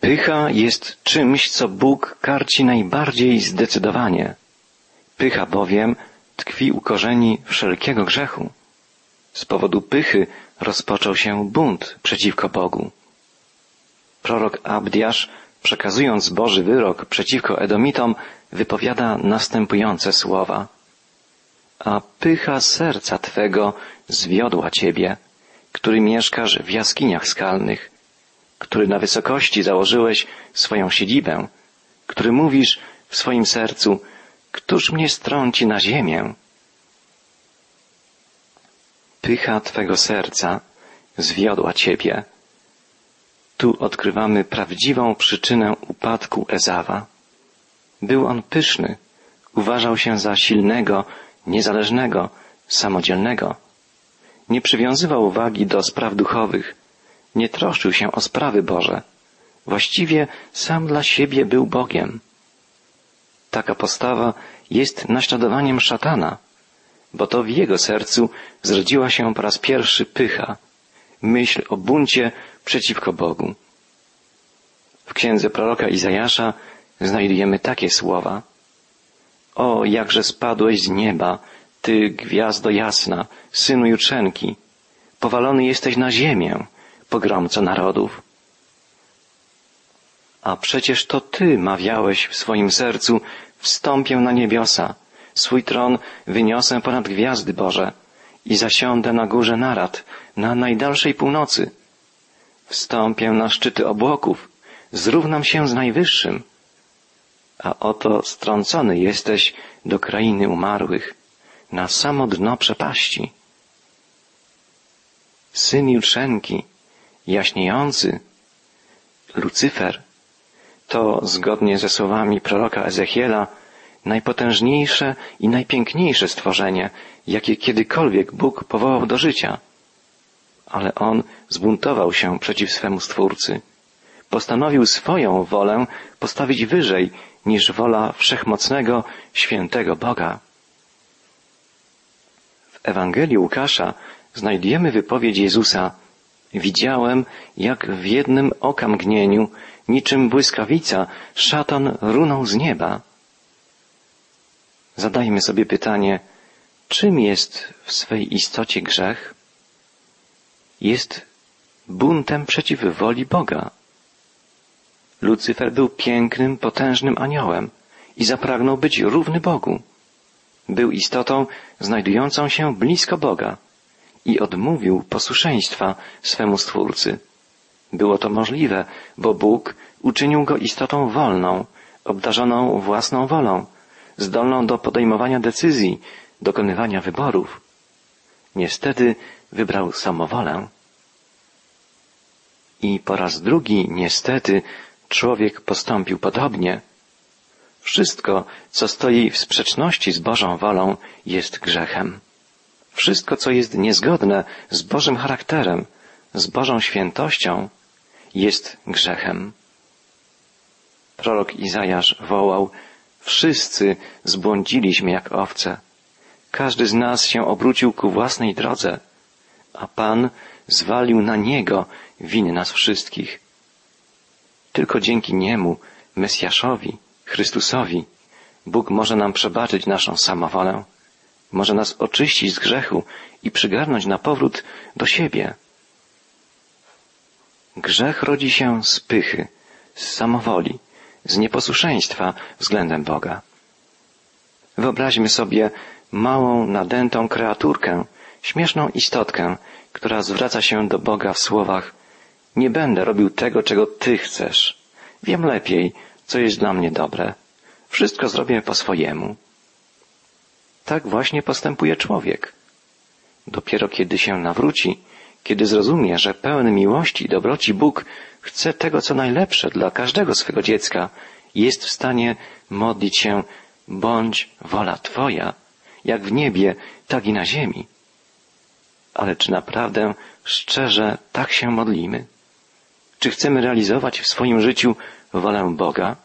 Pycha jest czymś, co Bóg karci najbardziej zdecydowanie. Pycha bowiem tkwi u korzeni wszelkiego grzechu. Z powodu pychy rozpoczął się bunt przeciwko Bogu. Prorok Abdiasz, przekazując Boży wyrok przeciwko Edomitom, wypowiada następujące słowa. A pycha serca Twego zwiodła Ciebie, który mieszkasz w jaskiniach skalnych, który na wysokości założyłeś swoją siedzibę, który mówisz w swoim sercu, któż mnie strąci na ziemię? Pycha Twego serca zwiodła Ciebie. Tu odkrywamy prawdziwą przyczynę upadku Ezawa. Był on pyszny, uważał się za silnego, niezależnego, samodzielnego. Nie przywiązywał uwagi do spraw duchowych, nie troszczył się o sprawy Boże. Właściwie sam dla siebie był Bogiem. Taka postawa jest naśladowaniem szatana, bo to w jego sercu zrodziła się po raz pierwszy pycha, myśl o buncie przeciwko Bogu. W księdze proroka Izajasza znajdujemy takie słowa. O, jakże spadłeś z nieba, ty gwiazdo jasna, synu jutrzenki, powalony jesteś na ziemię, pogromco narodów. A przecież to ty mawiałeś w swoim sercu, wstąpię na niebiosa, swój tron wyniosę ponad gwiazdy Boże i zasiądę na górze narad, na najdalszej północy. Wstąpię na szczyty obłoków, zrównam się z Najwyższym. A oto strącony jesteś do krainy umarłych, na samo dno przepaści. Syn Jutrzenki, jaśniejący, Lucyfer, to zgodnie ze słowami proroka Ezechiela najpotężniejsze i najpiękniejsze stworzenie, jakie kiedykolwiek Bóg powołał do życia. Ale on zbuntował się przeciw swemu Stwórcy. Postanowił swoją wolę postawić wyżej niż wola wszechmocnego, świętego Boga. W Ewangelii Łukasza znajdujemy wypowiedź Jezusa Widziałem, jak w jednym okamgnieniu, niczym błyskawica, szatan runął z nieba. Zadajmy sobie pytanie, czym jest w swej istocie grzech? Jest buntem przeciw woli Boga. Lucyfer był pięknym, potężnym aniołem i zapragnął być równy Bogu. Był istotą znajdującą się blisko Boga i odmówił posłuszeństwa swemu Stwórcy. Było to możliwe, bo Bóg uczynił go istotą wolną, obdarzoną własną wolą, zdolną do podejmowania decyzji, dokonywania wyborów. Niestety wybrał samowolę. I po raz drugi, niestety, człowiek postąpił podobnie. Wszystko, co stoi w sprzeczności z Bożą wolą, jest grzechem. Wszystko, co jest niezgodne z Bożym charakterem, z Bożą świętością, jest grzechem. Prorok Izajasz wołał, wszyscy zbłądziliśmy jak owce. Każdy z nas się obrócił ku własnej drodze, a Pan zwalił na Niego winy nas wszystkich. Tylko dzięki Niemu, Mesjaszowi, Chrystusowi, Bóg może nam przebaczyć naszą samowolę może nas oczyścić z grzechu i przygarnąć na powrót do siebie. Grzech rodzi się z pychy, z samowoli, z nieposłuszeństwa względem Boga. Wyobraźmy sobie małą, nadętą kreaturkę, śmieszną istotkę, która zwraca się do Boga w słowach Nie będę robił tego, czego Ty chcesz. Wiem lepiej, co jest dla mnie dobre. Wszystko zrobię po swojemu. Tak właśnie postępuje człowiek. Dopiero kiedy się nawróci, kiedy zrozumie, że pełen miłości i dobroci Bóg chce tego, co najlepsze dla każdego swego dziecka, jest w stanie modlić się bądź wola Twoja, jak w niebie, tak i na ziemi. Ale czy naprawdę szczerze tak się modlimy? Czy chcemy realizować w swoim życiu wolę Boga,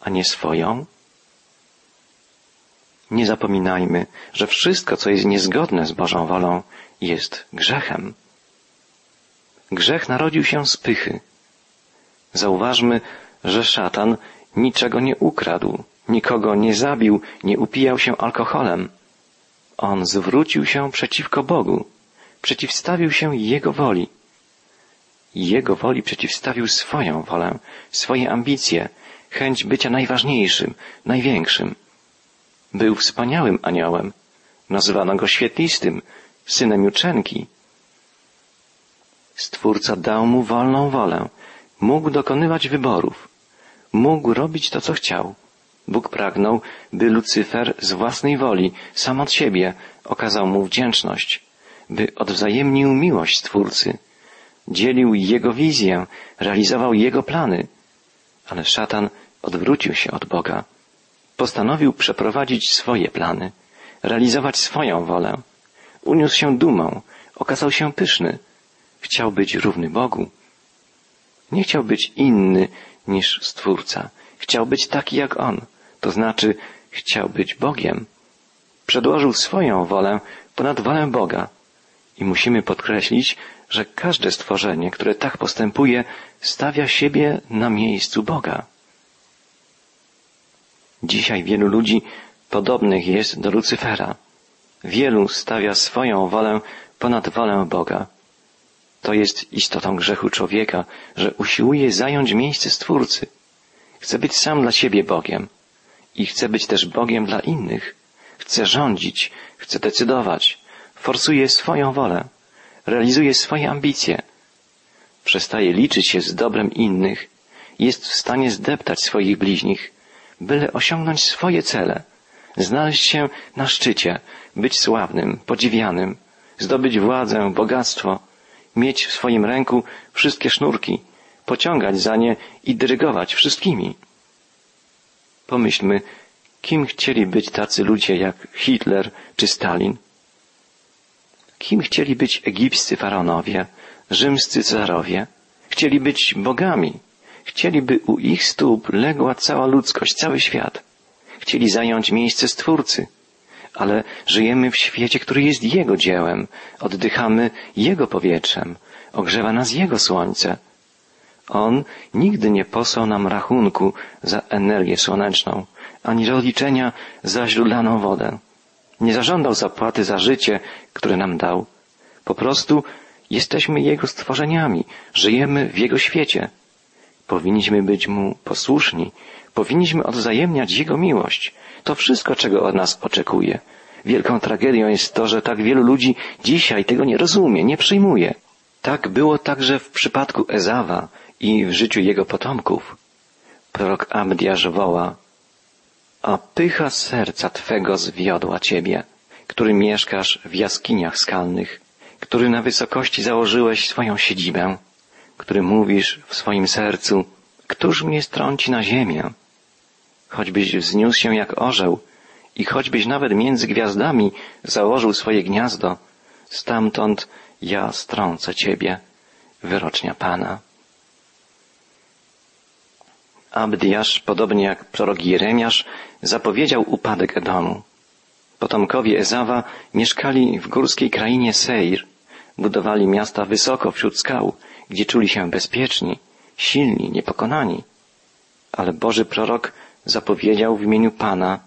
a nie swoją? Nie zapominajmy, że wszystko, co jest niezgodne z Bożą wolą, jest grzechem. Grzech narodził się z pychy. Zauważmy, że szatan niczego nie ukradł, nikogo nie zabił, nie upijał się alkoholem. On zwrócił się przeciwko Bogu, przeciwstawił się Jego woli. Jego woli przeciwstawił swoją wolę, swoje ambicje, chęć bycia najważniejszym, największym. Był wspaniałym aniołem. Nazywano go świetlistym, synem Juczenki. Stwórca dał mu wolną wolę. Mógł dokonywać wyborów. Mógł robić to, co chciał. Bóg pragnął, by Lucyfer z własnej woli, sam od siebie, okazał mu wdzięczność, by odwzajemnił miłość Stwórcy, dzielił Jego wizję, realizował Jego plany. Ale szatan odwrócił się od Boga. Postanowił przeprowadzić swoje plany, realizować swoją wolę. Uniósł się dumą, okazał się pyszny. Chciał być równy Bogu. Nie chciał być inny niż Stwórca. Chciał być taki jak On, to znaczy chciał być Bogiem. Przedłożył swoją wolę ponad wolę Boga. I musimy podkreślić, że każde stworzenie, które tak postępuje, stawia siebie na miejscu Boga. Dzisiaj wielu ludzi podobnych jest do Lucyfera. Wielu stawia swoją wolę ponad wolę Boga. To jest istotą grzechu człowieka, że usiłuje zająć miejsce Stwórcy. Chce być sam dla siebie Bogiem i chce być też Bogiem dla innych. Chce rządzić, chce decydować, forsuje swoją wolę, realizuje swoje ambicje. Przestaje liczyć się z dobrem innych, jest w stanie zdeptać swoich bliźnich, byle osiągnąć swoje cele, znaleźć się na szczycie, być sławnym, podziwianym, zdobyć władzę, bogactwo, mieć w swoim ręku wszystkie sznurki, pociągać za nie i dyrygować wszystkimi. Pomyślmy, kim chcieli być tacy ludzie jak Hitler czy Stalin? Kim chcieli być egipscy faraonowie, rzymscy carowie? Chcieli być bogami. Chcieliby u ich stóp legła cała ludzkość, cały świat. Chcieli zająć miejsce Stwórcy. Ale żyjemy w świecie, który jest Jego dziełem. Oddychamy Jego powietrzem. Ogrzewa nas Jego słońce. On nigdy nie posłał nam rachunku za energię słoneczną, ani rozliczenia za źródlaną wodę. Nie zażądał zapłaty za życie, które nam dał. Po prostu jesteśmy Jego stworzeniami, żyjemy w Jego świecie. Powinniśmy być Mu posłuszni, powinniśmy odwzajemniać Jego miłość. To wszystko, czego od nas oczekuje. Wielką tragedią jest to, że tak wielu ludzi dzisiaj tego nie rozumie, nie przyjmuje. Tak było także w przypadku Ezawa i w życiu jego potomków. Prorok Abdiasz woła, a pycha serca Twego zwiodła Ciebie, który mieszkasz w jaskiniach skalnych, który na wysokości założyłeś swoją siedzibę, który mówisz w swoim sercu, któż mnie strąci na ziemię? Choćbyś wzniósł się jak orzeł i choćbyś nawet między gwiazdami założył swoje gniazdo, stamtąd ja strącę Ciebie, wyrocznia Pana. Abdiasz, podobnie jak prorok Jeremiasz, zapowiedział upadek Edomu. Potomkowie Ezawa mieszkali w górskiej krainie Seir, budowali miasta wysoko wśród skał, gdzie czuli się bezpieczni, silni, niepokonani. Ale Boży prorok zapowiedział w imieniu Pana,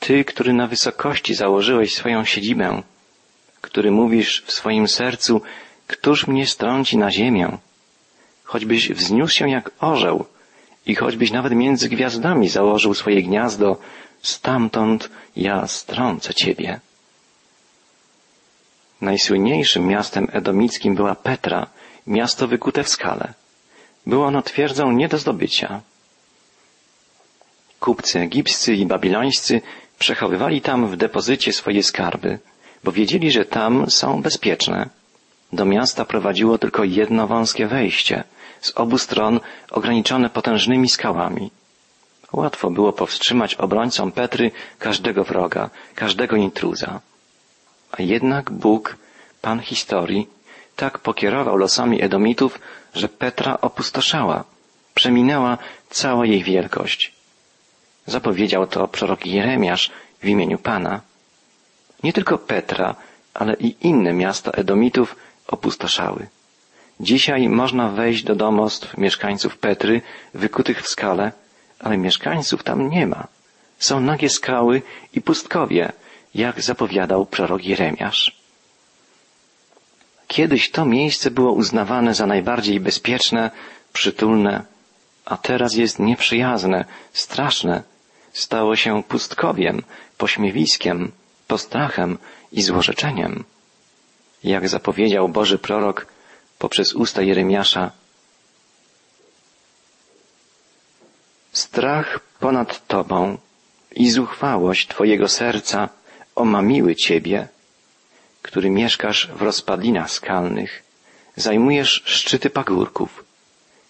Ty, który na wysokości założyłeś swoją siedzibę, który mówisz w swoim sercu, któż mnie strąci na ziemię? Choćbyś wzniósł się jak orzeł, i choćbyś nawet między gwiazdami założył swoje gniazdo, stamtąd ja strącę ciebie. Najsłynniejszym miastem edomickim była Petra, miasto wykute w skale. Było ono twierdzą nie do zdobycia. Kupcy egipscy i babilońscy przechowywali tam w depozycie swoje skarby, bo wiedzieli, że tam są bezpieczne. Do miasta prowadziło tylko jedno wąskie wejście – z obu stron ograniczone potężnymi skałami. Łatwo było powstrzymać obrońcom Petry każdego wroga, każdego intruza. A jednak Bóg, Pan historii, tak pokierował losami Edomitów, że Petra opustoszała, przeminęła cała jej wielkość. Zapowiedział to prorok Jeremiasz w imieniu Pana. Nie tylko Petra, ale i inne miasta Edomitów opustoszały. Dzisiaj można wejść do domostw mieszkańców Petry, wykutych w skale, ale mieszkańców tam nie ma. Są nagie skały i pustkowie, jak zapowiadał prorok Jeremiasz. Kiedyś to miejsce było uznawane za najbardziej bezpieczne, przytulne, a teraz jest nieprzyjazne, straszne. Stało się pustkowiem, pośmiewiskiem, postrachem i złorzeczeniem. Jak zapowiedział Boży prorok poprzez usta Jeremiasza, Strach ponad Tobą i zuchwałość Twojego serca omamiły Ciebie, który mieszkasz w rozpadlinach skalnych, zajmujesz szczyty pagórków,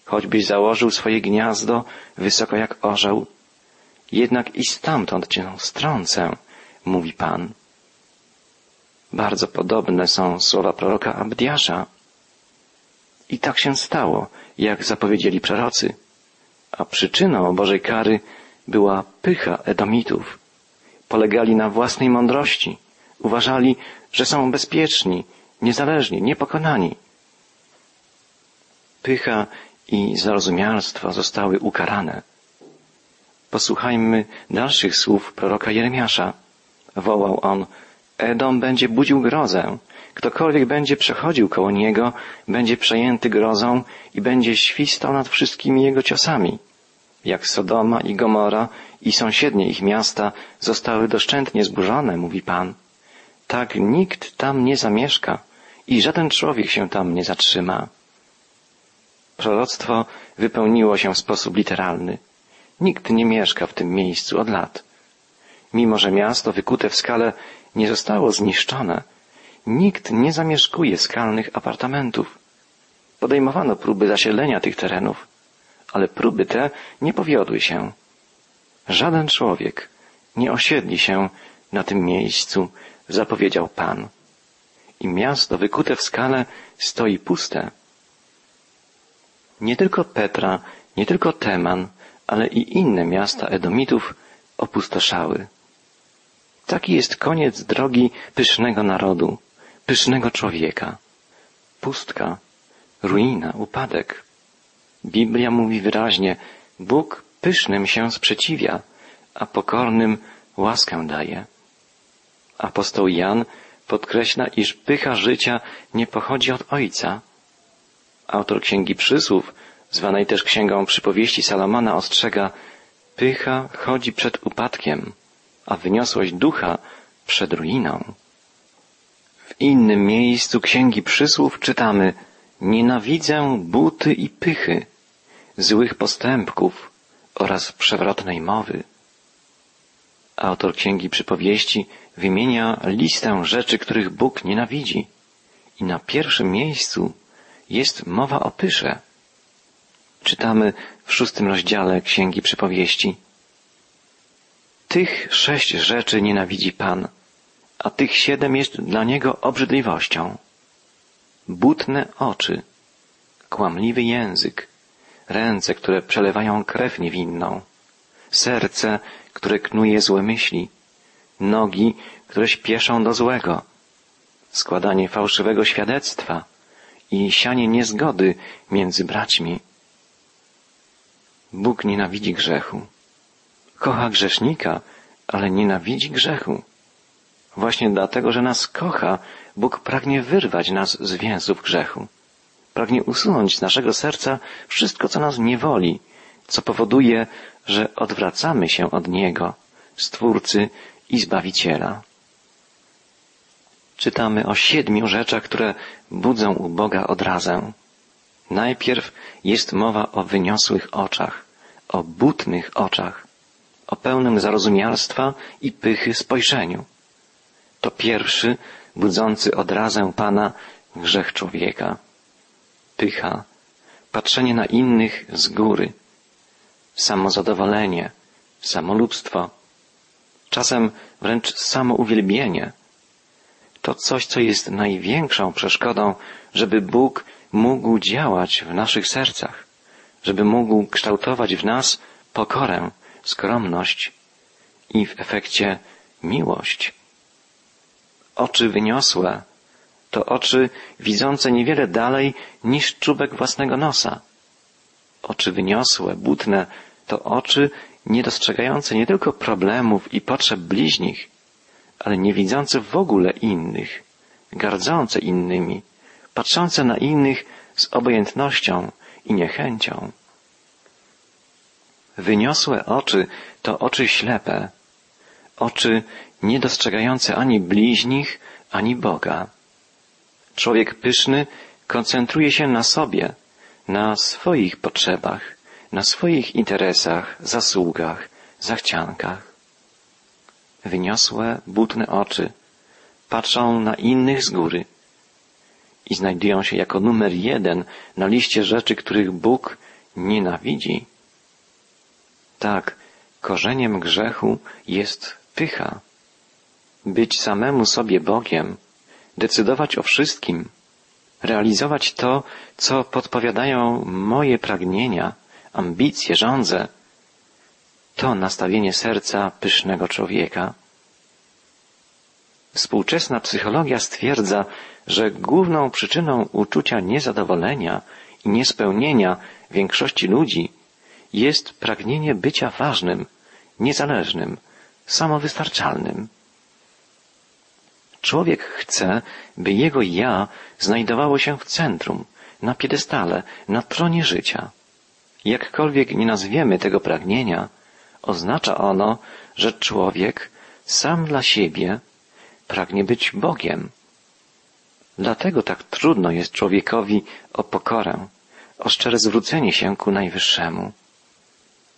choćbyś założył swoje gniazdo wysoko jak orzeł, jednak i stamtąd Cię strącę, mówi Pan. Bardzo podobne są słowa proroka Abdiasza. I tak się stało, jak zapowiedzieli prorocy. A przyczyną Bożej kary była pycha Edomitów. Polegali na własnej mądrości. Uważali, że są bezpieczni, niezależni, niepokonani. Pycha i zarozumialstwo zostały ukarane. Posłuchajmy dalszych słów proroka Jeremiasza. Wołał on, Edom będzie budził grozę. Ktokolwiek będzie przechodził koło niego, będzie przejęty grozą i będzie świstał nad wszystkimi jego ciosami. Jak Sodoma i Gomora i sąsiednie ich miasta zostały doszczętnie zburzone, mówi Pan, tak nikt tam nie zamieszka i żaden człowiek się tam nie zatrzyma. Proroctwo wypełniło się w sposób literalny. Nikt nie mieszka w tym miejscu od lat. Mimo, że miasto wykute w skale nie zostało zniszczone, nikt nie zamieszkuje skalnych apartamentów. Podejmowano próby zasiedlenia tych terenów, ale próby te nie powiodły się. Żaden człowiek nie osiedli się na tym miejscu, zapowiedział Pan. I miasto wykute w skale stoi puste. Nie tylko Petra, nie tylko Teman, ale i inne miasta Edomitów opustoszały. Taki jest koniec drogi pysznego narodu, pysznego człowieka. Pustka, ruina, upadek. Biblia mówi wyraźnie, Bóg pysznym się sprzeciwia, a pokornym łaskę daje. Apostoł Jan podkreśla, iż pycha życia nie pochodzi od Ojca. Autor Księgi Przysłów, zwanej też Księgą Przypowieści Salomona, ostrzega, pycha chodzi przed upadkiem, a wyniosłość ducha przed ruiną. W innym miejscu Księgi Przysłów czytamy Nienawidzę buty i pychy, złych postępków oraz przewrotnej mowy. Autor Księgi Przypowieści wymienia listę rzeczy, których Bóg nienawidzi. I na pierwszym miejscu jest mowa o pysze. Czytamy w szóstym rozdziale Księgi Przypowieści. Tych sześć rzeczy nienawidzi Pan, a tych siedem jest dla Niego obrzydliwością. Butne oczy, kłamliwy język, ręce, które przelewają krew niewinną, serce, które knuje złe myśli, nogi, które śpieszą do złego, składanie fałszywego świadectwa i sianie niezgody między braćmi. Bóg nienawidzi grzechu. Kocha grzesznika, ale nienawidzi grzechu. Właśnie dlatego, że nas kocha, Bóg pragnie wyrwać nas z więzów grzechu. Pragnie usunąć z naszego serca wszystko, co nas niewoli, co powoduje, że odwracamy się od Niego, Stwórcy i Zbawiciela. Czytamy o siedmiu rzeczach, które budzą u Boga odrazę. Najpierw jest mowa o wyniosłych oczach, o butnych oczach, o pełnym zarozumialstwa i pychy spojrzeniu. To pierwszy, budzący odrazę Pana, grzech człowieka. Pycha, patrzenie na innych z góry, samozadowolenie, samolubstwo, czasem wręcz samouwielbienie. To coś, co jest największą przeszkodą, żeby Bóg mógł działać w naszych sercach, żeby mógł kształtować w nas pokorę, skromność i w efekcie miłość. Oczy wyniosłe to oczy widzące niewiele dalej niż czubek własnego nosa. Oczy wyniosłe, butne, to oczy niedostrzegające nie tylko problemów i potrzeb bliźnich, ale nie widzące w ogóle innych, gardzące innymi, patrzące na innych z obojętnością i niechęcią. Wyniosłe oczy to oczy ślepe, oczy niedostrzegające ani bliźnich, ani Boga. Człowiek pyszny koncentruje się na sobie, na swoich potrzebach, na swoich interesach, zasługach, zachciankach. Wyniosłe, butne oczy patrzą na innych z góry i znajdują się jako numer jeden na liście rzeczy, których Bóg nienawidzi. Tak, korzeniem grzechu jest pycha. Być samemu sobie Bogiem, decydować o wszystkim, realizować to, co podpowiadają moje pragnienia, ambicje, żądze, to nastawienie serca pysznego człowieka. Współczesna psychologia stwierdza, że główną przyczyną uczucia niezadowolenia i niespełnienia większości ludzi jest pragnienie bycia ważnym, niezależnym, samowystarczalnym. Człowiek chce, by jego ja znajdowało się w centrum, na piedestale, na tronie życia. Jakkolwiek nie nazwiemy tego pragnienia, oznacza ono, że człowiek sam dla siebie pragnie być Bogiem. Dlatego tak trudno jest człowiekowi o pokorę, o szczere zwrócenie się ku Najwyższemu.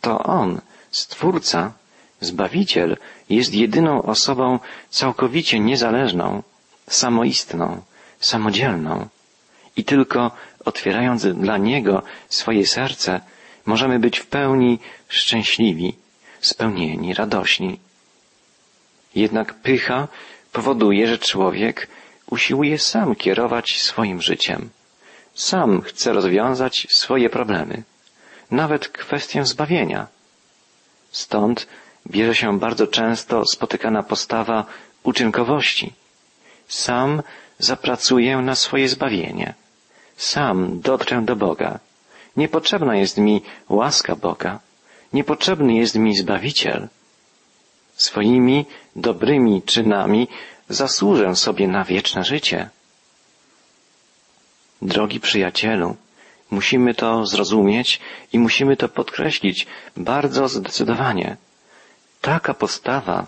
To On, Stwórca, Zbawiciel, jest jedyną osobą całkowicie niezależną, samoistną, samodzielną. I tylko otwierając dla Niego swoje serce, możemy być w pełni szczęśliwi, spełnieni, radośni. Jednak pycha powoduje, że człowiek usiłuje sam kierować swoim życiem. Sam chce rozwiązać swoje problemy, nawet kwestię zbawienia. Stąd bierze się bardzo często spotykana postawa uczynkowości. Sam zapracuję na swoje zbawienie. Sam dotrę do Boga. Niepotrzebna jest mi łaska Boga. Niepotrzebny jest mi Zbawiciel. Swoimi dobrymi czynami zasłużę sobie na wieczne życie. Drogi przyjacielu, musimy to zrozumieć i musimy to podkreślić bardzo zdecydowanie. Taka postawa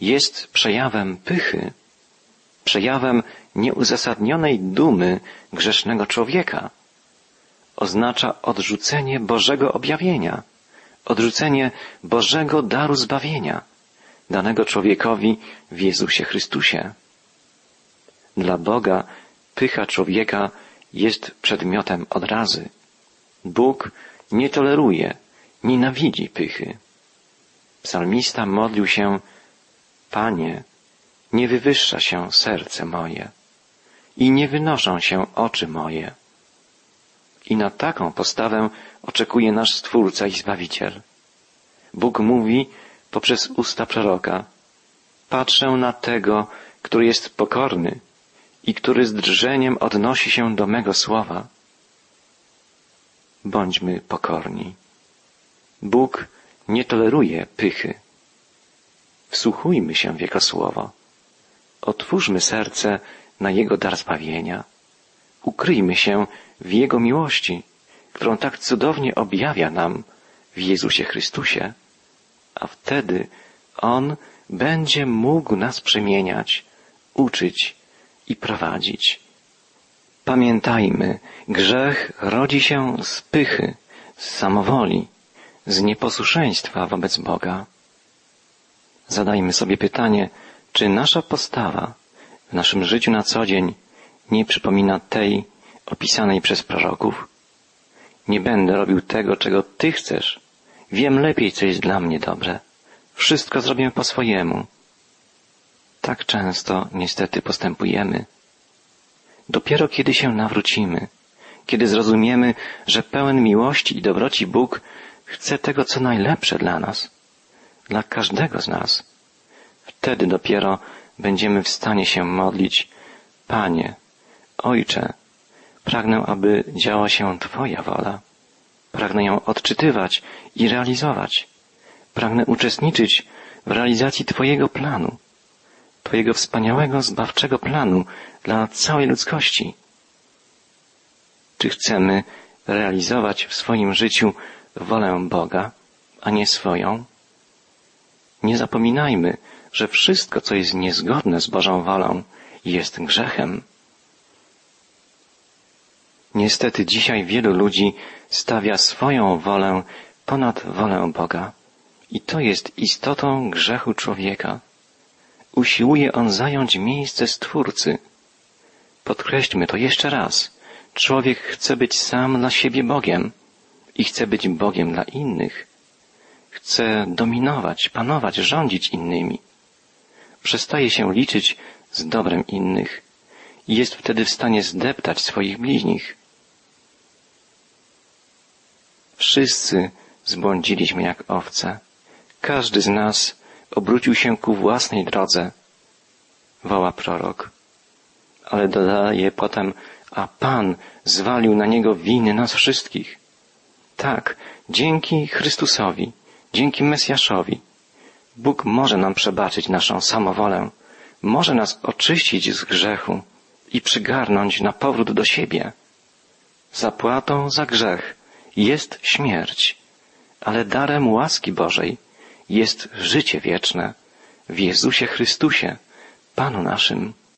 jest przejawem pychy, przejawem nieuzasadnionej dumy grzesznego człowieka. Oznacza odrzucenie Bożego objawienia, odrzucenie Bożego daru zbawienia, danego człowiekowi w Jezusie Chrystusie. Dla Boga pycha człowieka jest przedmiotem odrazy. Bóg nie toleruje, nienawidzi pychy. Psalmista modlił się, Panie, nie wywyższa się serce moje i nie wynoszą się oczy moje. I na taką postawę oczekuje nasz Stwórca i Zbawiciel. Bóg mówi poprzez usta proroka, patrzę na tego, który jest pokorny i który z drżeniem odnosi się do mego słowa. Bądźmy pokorni. Bóg nie toleruje pychy. Wsłuchujmy się w Jego słowo. Otwórzmy serce na Jego dar zbawienia. Ukryjmy się w Jego miłości, którą tak cudownie objawia nam w Jezusie Chrystusie, a wtedy On będzie mógł nas przemieniać, uczyć i prowadzić. Pamiętajmy, grzech rodzi się z pychy, z samowoli, z nieposłuszeństwa wobec Boga. Zadajmy sobie pytanie, czy nasza postawa w naszym życiu na co dzień nie przypomina tej opisanej przez proroków? Nie będę robił tego, czego Ty chcesz. Wiem lepiej, co jest dla mnie dobre. Wszystko zrobię po swojemu. Tak często niestety postępujemy. Dopiero kiedy się nawrócimy, kiedy zrozumiemy, że pełen miłości i dobroci Bóg chce tego, co najlepsze dla nas, dla każdego z nas, wtedy dopiero będziemy w stanie się modlić, Panie, Ojcze, pragnę, aby działa się Twoja wola. Pragnę ją odczytywać i realizować. Pragnę uczestniczyć w realizacji Twojego planu, Twojego wspaniałego, zbawczego planu dla całej ludzkości. Czy chcemy realizować w swoim życiu wolę Boga, a nie swoją? Nie zapominajmy, że wszystko, co jest niezgodne z Bożą wolą, jest grzechem. Niestety dzisiaj wielu ludzi stawia swoją wolę ponad wolę Boga. I to jest istotą grzechu człowieka. Usiłuje on zająć miejsce Stwórcy. Podkreślmy to jeszcze raz. Człowiek chce być sam dla siebie Bogiem i chce być Bogiem dla innych. Chce dominować, panować, rządzić innymi. Przestaje się liczyć z dobrem innych i jest wtedy w stanie zdeptać swoich bliźnich. Wszyscy zbłądziliśmy jak owce. Każdy z nas obrócił się ku własnej drodze, woła prorok. Ale dodaje potem, a Pan zwalił na niego winy nas wszystkich. Tak, dzięki Chrystusowi, dzięki Mesjaszowi, Bóg może nam przebaczyć naszą samowolę, może nas oczyścić z grzechu i przygarnąć na powrót do siebie. Zapłatą za grzech jest śmierć, ale darem łaski Bożej jest życie wieczne w Jezusie Chrystusie, Panu naszym.